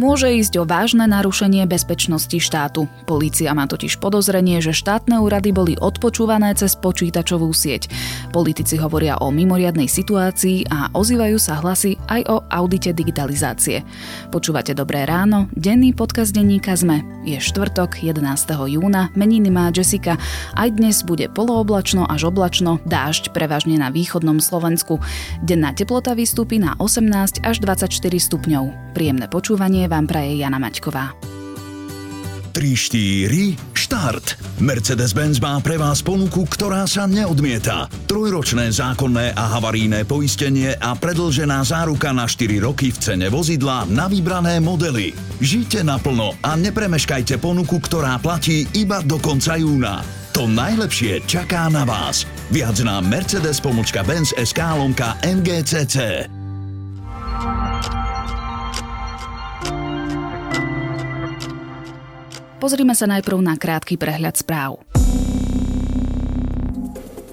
Môže ísť o vážne narušenie bezpečnosti štátu. Polícia má totiž podozrenie, že štátne úrady boli odpočúvané cez počítačovú sieť. Politici hovoria o mimoriadnej situácii a ozývajú sa hlasy aj o audite digitalizácie. Počúvate Dobré ráno, denný podcast denníka ZME. Je štvrtok, 11. júna, meniny má Jessica. Aj dnes bude polooblačno až oblačno, dážď prevažne na východnom Slovensku. Denná teplota vystúpi na 18 až 24 stupňov. Príjemné počúvanie vám praje Jana Maťková. 3, 4, štart! Mercedes-Benz má pre vás ponuku, ktorá sa neodmieta. Trojročné zákonné a havarijné poistenie a predlžená záruka na 4 roky v cene vozidla na vybrané modely. Žite naplno a nepremeškajte ponuku, ktorá platí iba do konca júna. To najlepšie čaká na vás. Viac na Mercedes-Benz SK lomka MGCC. Pozrime sa najprv na krátky prehľad správ.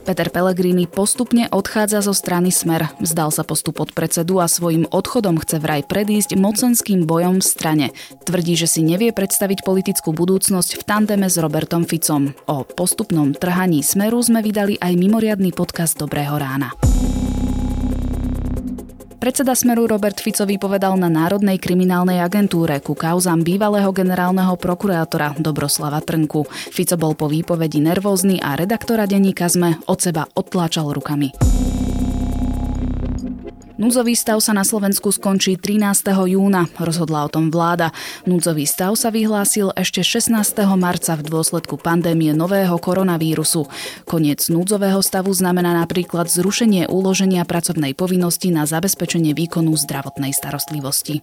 Peter Pellegrini postupne odchádza zo strany Smer. Vzdal sa postup od predsedu a svojim odchodom chce vraj predísť mocenským bojom v strane. Tvrdí, že si nevie predstaviť politickú budúcnosť v tandeme s Robertom Ficom. O postupnom trhaní Smeru sme vydali aj mimoriadný podcast Dobrého rána. Predseda Smeru Robert Fico vypovedal na Národnej kriminálnej agentúre ku kauzám bývalého generálneho prokurátora Dobroslava Trnku. Fico bol po výpovedi nervózny a redaktora denníka ZME od seba odtláčal rukami. Núdzový stav sa na Slovensku skončí 13. júna, rozhodla o tom vláda. Núdzový stav sa vyhlásil ešte 16. marca v dôsledku pandémie nového koronavírusu. Koniec núdzového stavu znamená napríklad zrušenie uloženia pracovnej povinnosti na zabezpečenie výkonu zdravotnej starostlivosti.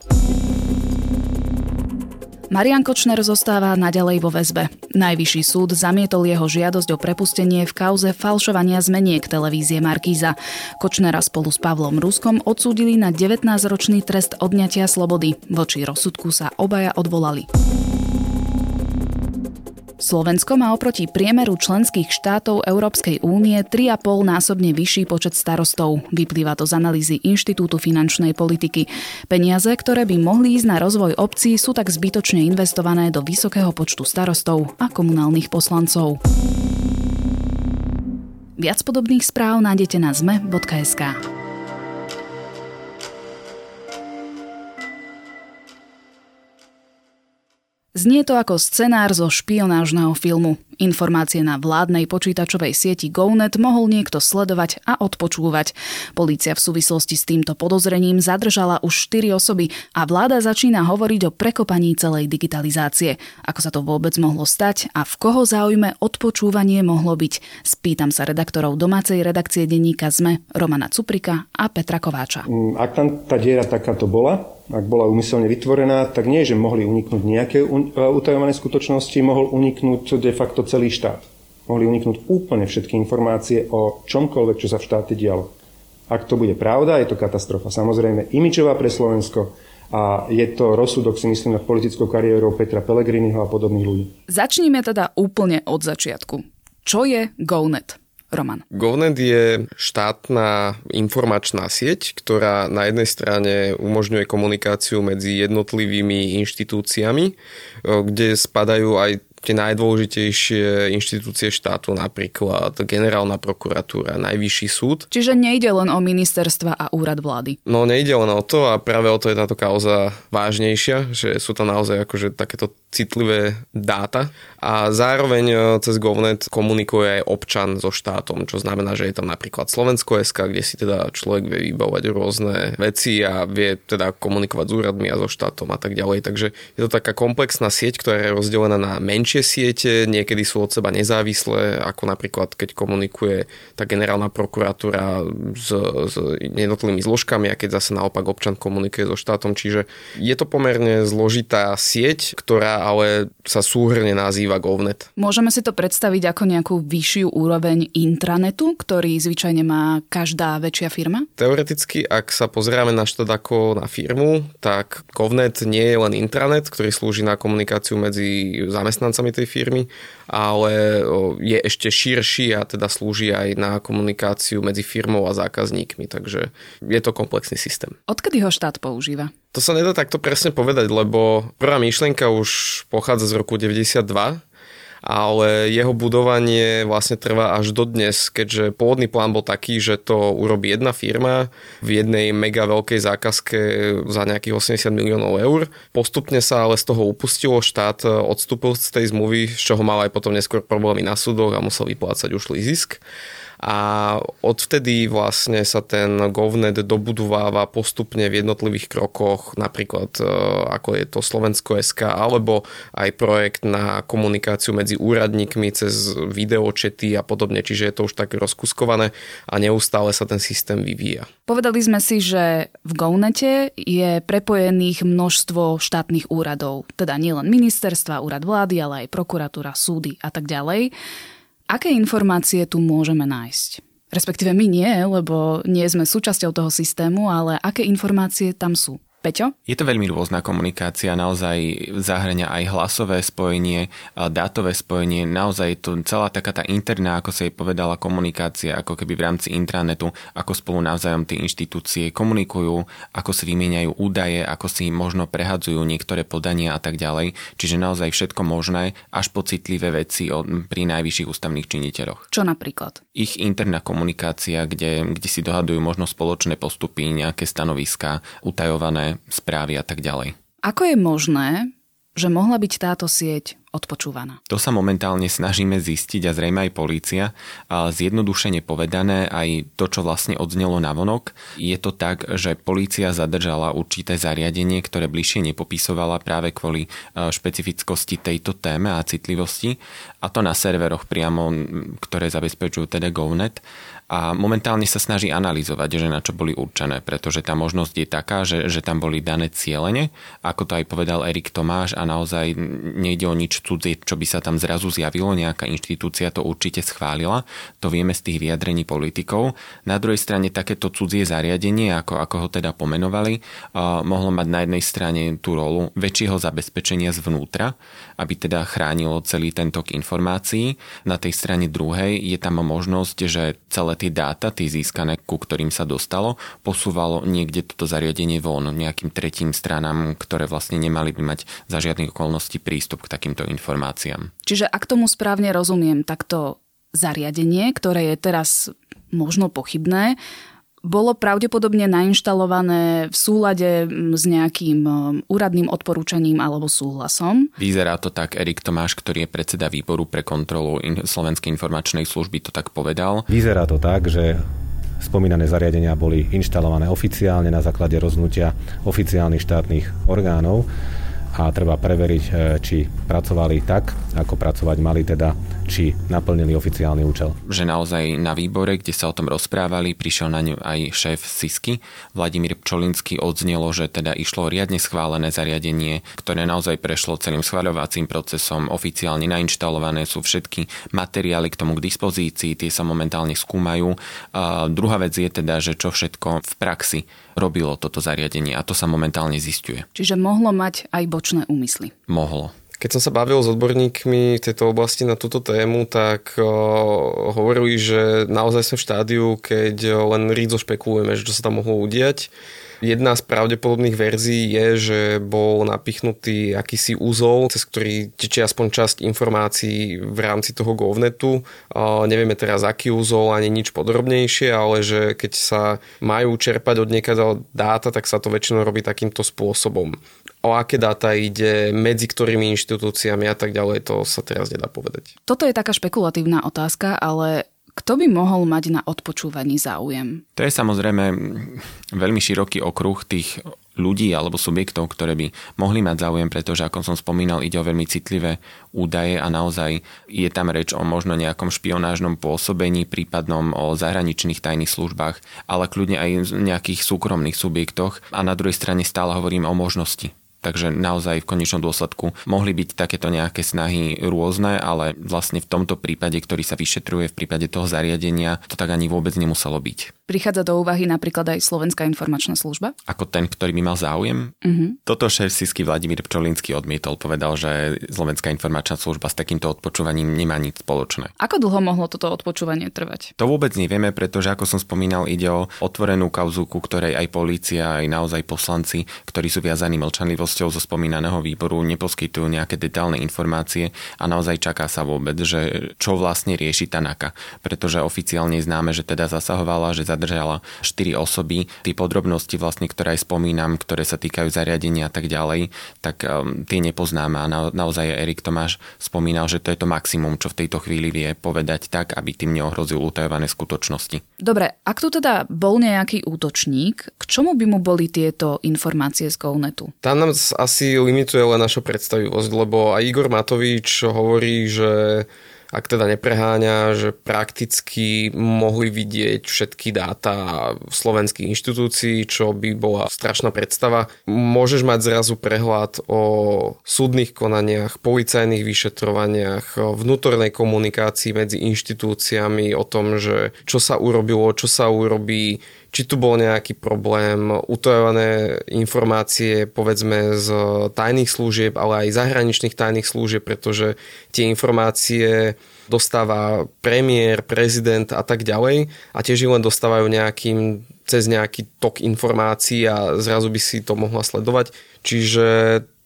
Marian Kočner zostáva naďalej vo väzbe. Najvyšší súd zamietol jeho žiadosť o prepustenie v kauze falšovania zmeniek televízie Markíza. Kočnera spolu s Pavlom Ruskom odsúdili na 19-ročný trest odňatia slobody. Voči rozsudku sa obaja odvolali. Slovensko má oproti priemeru členských štátov Európskej únie 3,5 násobne vyšší počet starostov. Vyplýva to z analýzy Inštitútu finančnej politiky. Peniaze, ktoré by mohli ísť na rozvoj obcí, sú tak zbytočne investované do vysokého počtu starostov a komunálnych poslancov. Viac podobných správ nájdete na zme.sk. Znie to ako scenár zo špionážneho filmu. Informácie na vládnej počítačovej sieti GoNet mohol niekto sledovať a odpočúvať. Polícia v súvislosti s týmto podozrením zadržala už 4 osoby a vláda začína hovoriť o prekopaní celej digitalizácie. Ako sa to vôbec mohlo stať a v koho záujme odpočúvanie mohlo byť? Spýtam sa redaktorov domácej redakcie denníka ZME Romana Cuprika a Petra Kováča. Mm, ak tam tá diera takáto bola, ak bola úmyselne vytvorená, tak nie, že mohli uniknúť nejaké e, utajované skutočnosti, mohol uniknúť de facto celý štát. Mohli uniknúť úplne všetky informácie o čomkoľvek, čo sa v štáte dialo. Ak to bude pravda, je to katastrofa. Samozrejme, imičová pre Slovensko a je to rozsudok, si myslím, nad politickou kariérou Petra Pellegriniho a podobných ľudí. Začníme teda úplne od začiatku. Čo je GoNet? Roman. GovNet je štátna informačná sieť, ktorá na jednej strane umožňuje komunikáciu medzi jednotlivými inštitúciami, kde spadajú aj tie najdôležitejšie inštitúcie štátu, napríklad generálna prokuratúra, najvyšší súd. Čiže nejde len o ministerstva a úrad vlády. No nejde len o to a práve o to je táto kauza vážnejšia, že sú tam naozaj akože takéto citlivé dáta a zároveň e, cez GovNet komunikuje aj občan so štátom, čo znamená, že je tam napríklad Slovensko SK, kde si teda človek vie vybavovať rôzne veci a vie teda komunikovať s úradmi a so štátom a tak ďalej. Takže je to taká komplexná sieť, ktorá je rozdelená na menšie siete, niekedy sú od seba nezávislé, ako napríklad keď komunikuje tá generálna prokuratúra s, s jednotlivými zložkami a keď zase naopak občan komunikuje so štátom. Čiže je to pomerne zložitá sieť, ktorá ale sa súhrne nazýva GovNet. Môžeme si to predstaviť ako nejakú vyššiu úroveň intranetu, ktorý zvyčajne má každá väčšia firma? Teoreticky, ak sa pozeráme na štát ako na firmu, tak GovNet nie je len intranet, ktorý slúži na komunikáciu medzi zamestnancami tej firmy, ale je ešte širší a teda slúži aj na komunikáciu medzi firmou a zákazníkmi, takže je to komplexný systém. Odkedy ho štát používa? To sa nedá takto presne povedať, lebo prvá myšlienka už pochádza z roku 92, ale jeho budovanie vlastne trvá až do dnes, keďže pôvodný plán bol taký, že to urobí jedna firma v jednej mega veľkej zákazke za nejakých 80 miliónov eur. Postupne sa ale z toho upustilo, štát odstúpil z tej zmluvy, z čoho mal aj potom neskôr problémy na súdoch a musel vyplácať ušlý zisk a odvtedy vlastne sa ten GovNet dobudováva postupne v jednotlivých krokoch, napríklad e, ako je to Slovensko SK, alebo aj projekt na komunikáciu medzi úradníkmi cez videočety a podobne, čiže je to už tak rozkuskované a neustále sa ten systém vyvíja. Povedali sme si, že v GovNete je prepojených množstvo štátnych úradov, teda nielen ministerstva, úrad vlády, ale aj prokuratúra, súdy a tak ďalej. Aké informácie tu môžeme nájsť? Respektíve my nie, lebo nie sme súčasťou toho systému, ale aké informácie tam sú? Peťo? Je to veľmi rôzna komunikácia, naozaj zahrania aj hlasové spojenie, dátové spojenie, naozaj to celá taká tá interná, ako sa jej povedala, komunikácia, ako keby v rámci intranetu, ako spolu navzájom tie inštitúcie komunikujú, ako si vymieňajú údaje, ako si možno prehadzujú niektoré podania a tak ďalej. Čiže naozaj všetko možné, až po citlivé veci pri najvyšších ústavných činiteľoch. Čo napríklad? Ich interná komunikácia, kde, kde si dohadujú možno spoločné postupy, nejaké stanoviska, utajované správy a tak ďalej. Ako je možné, že mohla byť táto sieť odpočúvaná? To sa momentálne snažíme zistiť a zrejme aj polícia. A zjednodušene povedané, aj to, čo vlastne odznelo na vonok, je to tak, že polícia zadržala určité zariadenie, ktoré bližšie nepopisovala práve kvôli e, špecifickosti tejto téme a citlivosti, a to na serveroch priamo, ktoré zabezpečujú teda GovNet a momentálne sa snaží analyzovať, že na čo boli určené, pretože tá možnosť je taká, že, že tam boli dané cieľene, ako to aj povedal Erik Tomáš a naozaj nejde o nič cudzie, čo by sa tam zrazu zjavilo, nejaká inštitúcia to určite schválila, to vieme z tých vyjadrení politikov. Na druhej strane takéto cudzie zariadenie, ako, ako ho teda pomenovali, mohlo mať na jednej strane tú rolu väčšieho zabezpečenia zvnútra, aby teda chránilo celý ten tok informácií. Na tej strane druhej je tam možnosť, že celé tie dáta, tie získané, ku ktorým sa dostalo, posúvalo niekde toto zariadenie von nejakým tretím stranám, ktoré vlastne nemali by mať za žiadnych okolností prístup k takýmto informáciám. Čiže ak tomu správne rozumiem, tak to zariadenie, ktoré je teraz možno pochybné, bolo pravdepodobne nainštalované v súlade s nejakým um, úradným odporúčaním alebo súhlasom. Vyzerá to tak, Erik Tomáš, ktorý je predseda výboru pre kontrolu Slovenskej informačnej služby, to tak povedal. Vyzerá to tak, že spomínané zariadenia boli inštalované oficiálne na základe rozhodnutia oficiálnych štátnych orgánov a treba preveriť, e, či pracovali tak, ako pracovať mali, teda či naplnili oficiálny účel. Že naozaj na výbore, kde sa o tom rozprávali, prišiel na ňu aj šéf SISky, Vladimír Pčolinsky, odznelo, že teda išlo riadne schválené zariadenie, ktoré naozaj prešlo celým schváľovacím procesom, oficiálne nainštalované sú všetky materiály k tomu k dispozícii, tie sa momentálne skúmajú. A druhá vec je teda, že čo všetko v praxi robilo toto zariadenie a to sa momentálne zistuje. Čiže mohlo mať aj bočné úmysly. Mohlo. Keď som sa bavil s odborníkmi v tejto oblasti na túto tému, tak uh, hovorili, že naozaj sme v štádiu, keď len rídzo špekulujeme, že čo sa tam mohlo udiať. Jedna z pravdepodobných verzií je, že bol napichnutý akýsi úzol, cez ktorý tečie aspoň časť informácií v rámci toho govnetu. Nevieme teraz aký úzol ani nič podrobnejšie, ale že keď sa majú čerpať od niekaď dáta, tak sa to väčšinou robí takýmto spôsobom. O aké dáta ide, medzi ktorými inštitúciami a tak ďalej, to sa teraz nedá povedať. Toto je taká špekulatívna otázka, ale kto by mohol mať na odpočúvaní záujem? To je samozrejme veľmi široký okruh tých ľudí alebo subjektov, ktoré by mohli mať záujem, pretože ako som spomínal, ide o veľmi citlivé údaje a naozaj je tam reč o možno nejakom špionážnom pôsobení, prípadnom o zahraničných tajných službách, ale kľudne aj nejakých súkromných subjektoch a na druhej strane stále hovorím o možnosti Takže naozaj v konečnom dôsledku mohli byť takéto nejaké snahy rôzne, ale vlastne v tomto prípade, ktorý sa vyšetruje v prípade toho zariadenia, to tak ani vôbec nemuselo byť. Prichádza do úvahy napríklad aj Slovenská informačná služba? Ako ten, ktorý by mal záujem? Uh-huh. Toto šéf Sisky Vladimír Pčolínsky odmietol. Povedal, že Slovenská informačná služba s takýmto odpočúvaním nemá nič spoločné. Ako dlho mohlo toto odpočúvanie trvať? To vôbec nevieme, pretože ako som spomínal, ide o otvorenú kauzu, ku ktorej aj polícia, aj naozaj poslanci, ktorí sú viazaní mlčanlivosťou zo spomínaného výboru, neposkytujú nejaké detálne informácie a naozaj čaká sa vôbec, že čo vlastne rieši Tanaka. Pretože oficiálne známe, že teda zasahovala, že zadržala 4 osoby. Tie podrobnosti vlastne, ktoré aj spomínam, ktoré sa týkajú zariadenia a tak ďalej, tak um, tie nepoznáme a na, naozaj Erik Tomáš spomínal, že to je to maximum, čo v tejto chvíli vie povedať tak, aby tým neohrozil utajované skutočnosti. Dobre, ak tu teda bol nejaký útočník, k čomu by mu boli tieto informácie z Gownetu? Tam nám asi limituje len naša predstavivosť, lebo aj Igor Matovič hovorí, že ak teda nepreháňa, že prakticky mohli vidieť všetky dáta slovenských inštitúcií, čo by bola strašná predstava. Môžeš mať zrazu prehľad o súdnych konaniach, policajných vyšetrovaniach, vnútornej komunikácii medzi inštitúciami, o tom, že čo sa urobilo, čo sa urobí, či tu bol nejaký problém, utajované informácie povedzme z tajných služieb, ale aj zahraničných tajných služieb, pretože tie informácie dostáva premiér, prezident a tak ďalej a tiež len dostávajú nejakým cez nejaký tok informácií a zrazu by si to mohla sledovať. Čiže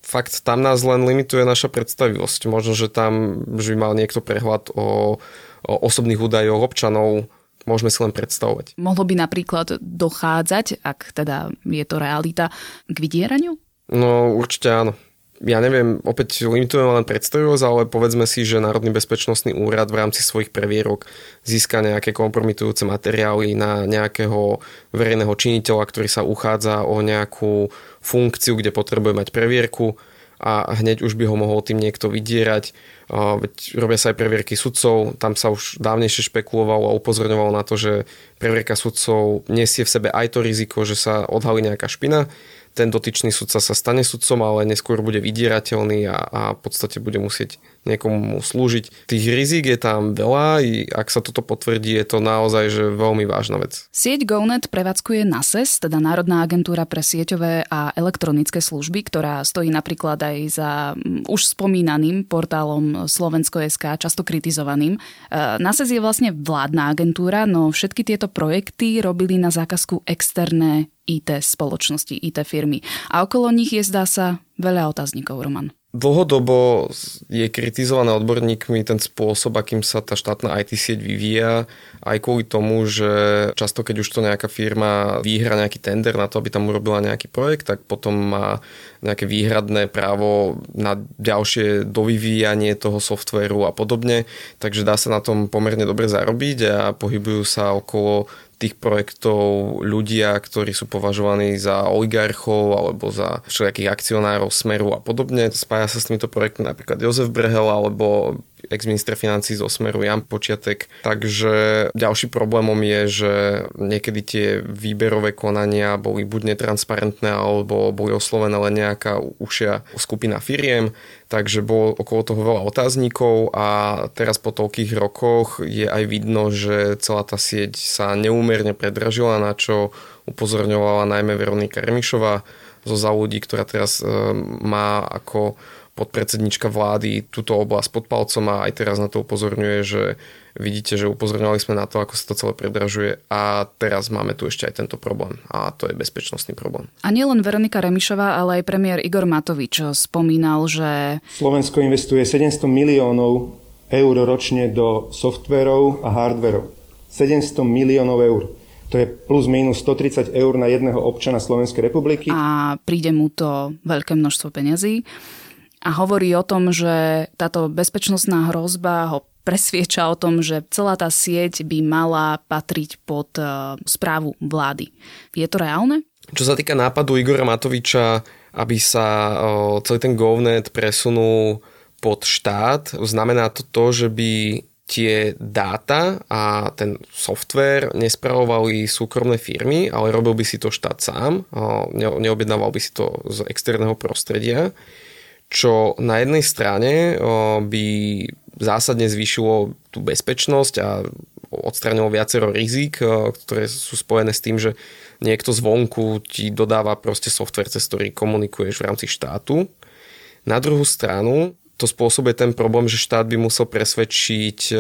fakt tam nás len limituje naša predstavivosť. Možno, že tam že by mal niekto prehľad o, o osobných údajoch občanov, môžeme si len predstavovať. Mohlo by napríklad dochádzať, ak teda je to realita, k vydieraniu? No určite áno. Ja neviem, opäť limitujeme len predstavivosť, ale povedzme si, že Národný bezpečnostný úrad v rámci svojich previerok získa nejaké kompromitujúce materiály na nejakého verejného činiteľa, ktorý sa uchádza o nejakú funkciu, kde potrebuje mať previerku a hneď už by ho mohol tým niekto vydierať. Veď robia sa aj previerky sudcov, tam sa už dávnejšie špekulovalo a upozorňovalo na to, že previerka sudcov nesie v sebe aj to riziko, že sa odhalí nejaká špina, ten dotyčný sudca sa stane sudcom, ale neskôr bude vydierateľný a, a v podstate bude musieť niekomu slúžiť. Tých rizik je tam veľa, i ak sa toto potvrdí, je to naozaj že veľmi vážna vec. Sieť GoNet prevádzkuje NASES, teda Národná agentúra pre sieťové a elektronické služby, ktorá stojí napríklad aj za mm, už spomínaným portálom Slovensko.sk, často kritizovaným. E, NASES je vlastne vládna agentúra, no všetky tieto projekty robili na zákazku externé IT spoločnosti, IT firmy. A okolo nich je, zdá sa, veľa otáznikov, Roman. Dlhodobo je kritizované odborníkmi ten spôsob, akým sa tá štátna IT sieť vyvíja, aj kvôli tomu, že často keď už to nejaká firma výhra nejaký tender na to, aby tam urobila nejaký projekt, tak potom má nejaké výhradné právo na ďalšie dovyvíjanie toho softvéru a podobne, takže dá sa na tom pomerne dobre zarobiť a pohybujú sa okolo tých projektov ľudia, ktorí sú považovaní za oligarchov alebo za všelijakých akcionárov Smeru a podobne. Spája sa s týmito projektmi napríklad Jozef Brehel alebo ex-minister financí zo Smeru Jan Počiatek. Takže ďalší problémom je, že niekedy tie výberové konania boli buď netransparentné, alebo boli oslovené len nejaká ušia skupina firiem, takže bolo okolo toho veľa otáznikov a teraz po toľkých rokoch je aj vidno, že celá tá sieť sa neúmerne predražila, na čo upozorňovala najmä Veronika Remišová zo Zaudí, ktorá teraz e, má ako podpredsednička vlády túto oblasť pod palcom a aj teraz na to upozorňuje, že vidíte, že upozorňovali sme na to, ako sa to celé predražuje a teraz máme tu ešte aj tento problém a to je bezpečnostný problém. A nielen Veronika Remišová, ale aj premiér Igor Matovič spomínal, že... Slovensko investuje 700 miliónov eur ročne do softverov a hardverov. 700 miliónov eur. To je plus minus 130 eur na jedného občana Slovenskej republiky. A príde mu to veľké množstvo peňazí a hovorí o tom, že táto bezpečnostná hrozba ho presvieča o tom, že celá tá sieť by mala patriť pod uh, správu vlády. Je to reálne? Čo sa týka nápadu Igora Matoviča, aby sa celý ten GovNet presunul pod štát, znamená to to, že by tie dáta a ten software nespravovali súkromné firmy, ale robil by si to štát sám, neobjednával by si to z externého prostredia čo na jednej strane by zásadne zvýšilo tú bezpečnosť a odstranilo viacero rizik, ktoré sú spojené s tým, že niekto zvonku ti dodáva proste software, cez ktorý komunikuješ v rámci štátu. Na druhú stranu to spôsobuje ten problém, že štát by musel presvedčiť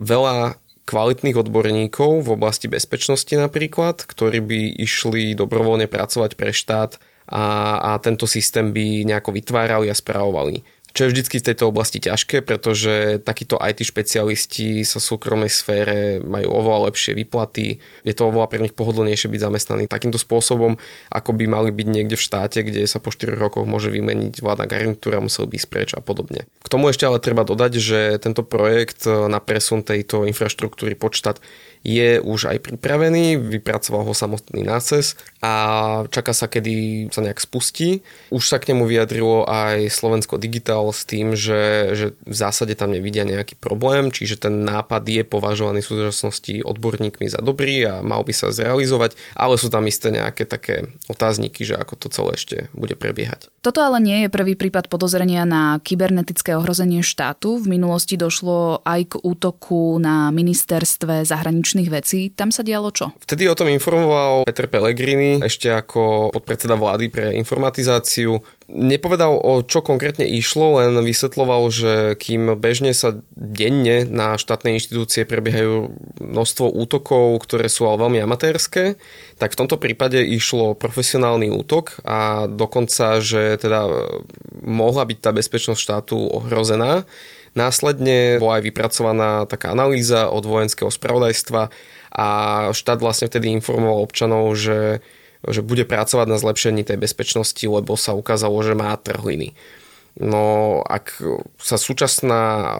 veľa kvalitných odborníkov v oblasti bezpečnosti napríklad, ktorí by išli dobrovoľne pracovať pre štát a, a tento systém by nejako vytvárali a správovali čo je vždycky v tejto oblasti ťažké, pretože takíto IT špecialisti sa súkromnej sfére majú oveľa lepšie výplaty, je to oveľa pre nich pohodlnejšie byť zamestnaný takýmto spôsobom, ako by mali byť niekde v štáte, kde sa po 4 rokoch môže vymeniť vládna garnitúra, musel by ísť preč a podobne. K tomu ešte ale treba dodať, že tento projekt na presun tejto infraštruktúry štát je už aj pripravený, vypracoval ho samotný náces a čaká sa, kedy sa nejak spustí. Už sa k nemu vyjadrilo aj Slovensko Digital s tým, že, že v zásade tam nevidia nejaký problém, čiže ten nápad je považovaný v súčasnosti odborníkmi za dobrý a mal by sa zrealizovať, ale sú tam isté nejaké také otázniky, že ako to celé ešte bude prebiehať. Toto ale nie je prvý prípad podozrenia na kybernetické ohrozenie štátu. V minulosti došlo aj k útoku na ministerstve zahraničných zahraničných vecí. Tam sa dialo čo? Vtedy o tom informoval Peter Pellegrini, ešte ako podpredseda vlády pre informatizáciu. Nepovedal, o čo konkrétne išlo, len vysvetloval, že kým bežne sa denne na štátne inštitúcie prebiehajú množstvo útokov, ktoré sú ale veľmi amatérske, tak v tomto prípade išlo profesionálny útok a dokonca, že teda mohla byť tá bezpečnosť štátu ohrozená. Následne bola aj vypracovaná taká analýza od vojenského spravodajstva a štát vlastne vtedy informoval občanov, že, že bude pracovať na zlepšení tej bezpečnosti, lebo sa ukázalo, že má trhliny. No ak sa súčasná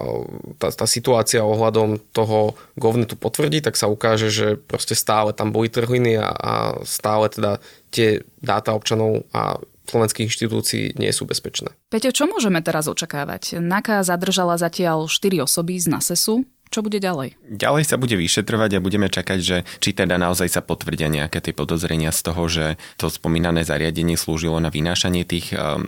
tá, tá situácia ohľadom toho govnetu potvrdí, tak sa ukáže, že proste stále tam boli trhliny a, a stále teda tie dáta občanov a slovenských inštitúcií nie sú bezpečné. Peťo, čo môžeme teraz očakávať? NAKA zadržala zatiaľ 4 osoby z NASESu. Čo bude ďalej? Ďalej sa bude vyšetrovať a budeme čakať, že či teda naozaj sa potvrdia nejaké tie podozrenia z toho, že to spomínané zariadenie slúžilo na vynášanie tých um,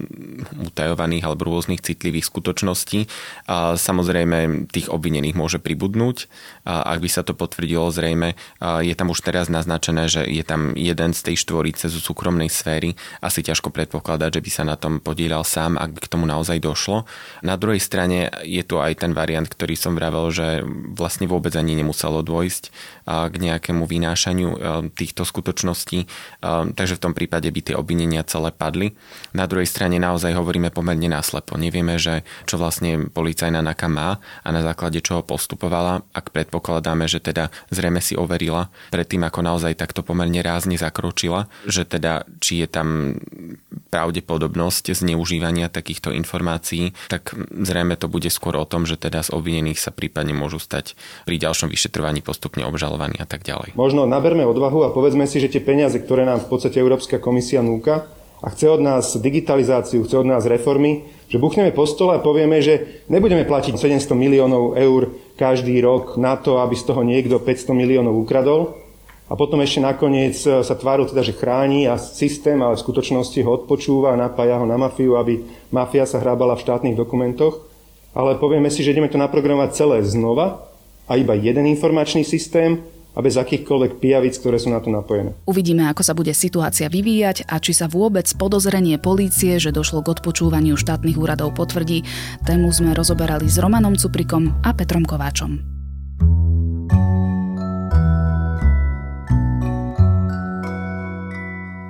utajovaných alebo rôznych citlivých skutočností. A samozrejme, tých obvinených môže pribudnúť. A ak by sa to potvrdilo, zrejme je tam už teraz naznačené, že je tam jeden z tej štvorice zo súkromnej sféry. Asi ťažko predpokladať, že by sa na tom podielal sám, ak by k tomu naozaj došlo. Na druhej strane je tu aj ten variant, ktorý som vravel, že vlastne vôbec ani nemuselo dôjsť k nejakému vynášaniu týchto skutočností, takže v tom prípade by tie obvinenia celé padli. Na druhej strane naozaj hovoríme pomerne náslepo. Nevieme, že čo vlastne policajná NAKA má a na základe čoho postupovala, ak predpokladáme, že teda zrejme si overila predtým, ako naozaj takto pomerne rázne zakročila, že teda či je tam pravdepodobnosť zneužívania takýchto informácií, tak zrejme to bude skôr o tom, že teda z obvinených sa prípadne môžu stať pri ďalšom vyšetrovaní postupne obžalovaní a tak ďalej. Možno naberme odvahu a povedzme si, že tie peniaze, ktoré nám v podstate Európska komisia núka a chce od nás digitalizáciu, chce od nás reformy, že buchneme po stole a povieme, že nebudeme platiť 700 miliónov eur každý rok na to, aby z toho niekto 500 miliónov ukradol, a potom ešte nakoniec e, sa tváril teda, že chráni a systém, ale v skutočnosti ho odpočúva a napája ho na mafiu, aby mafia sa hrábala v štátnych dokumentoch. Ale povieme si, že ideme to naprogramovať celé znova a iba jeden informačný systém a bez akýchkoľvek pijavic, ktoré sú na to napojené. Uvidíme, ako sa bude situácia vyvíjať a či sa vôbec podozrenie polície, že došlo k odpočúvaniu štátnych úradov potvrdí. Tému sme rozoberali s Romanom Cuprikom a Petrom Kováčom.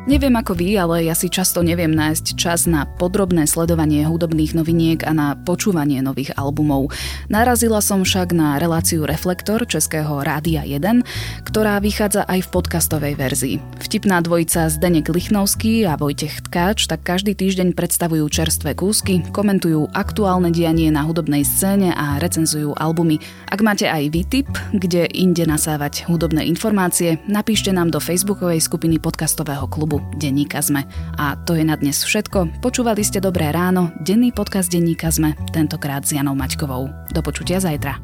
Neviem ako vy, ale ja si často neviem nájsť čas na podrobné sledovanie hudobných noviniek a na počúvanie nových albumov. Narazila som však na reláciu Reflektor Českého Rádia 1, ktorá vychádza aj v podcastovej verzii. Vtipná dvojica Zdenek Lichnovský a Vojtech Tkáč tak každý týždeň predstavujú čerstvé kúsky, komentujú aktuálne dianie na hudobnej scéne a recenzujú albumy. Ak máte aj vy tip, kde inde nasávať hudobné informácie, napíšte nám do facebookovej skupiny podcastového klubu Denníka Sme. A to je na dnes všetko. Počúvali ste Dobré ráno, denný podcast Denníka Sme, tentokrát s Janou Maťkovou. Do počutia zajtra.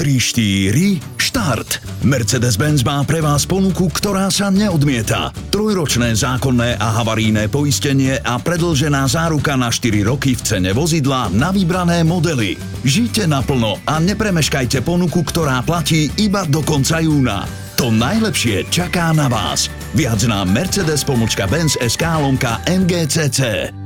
Tri, štyri. Start! Mercedes-Benz má pre vás ponuku, ktorá sa neodmieta. Trojročné zákonné a havaríne poistenie a predlžená záruka na 4 roky v cene vozidla na vybrané modely. Žite naplno a nepremeškajte ponuku, ktorá platí iba do konca júna. To najlepšie čaká na vás. Viac na Mercedes-Benz SK MGCC.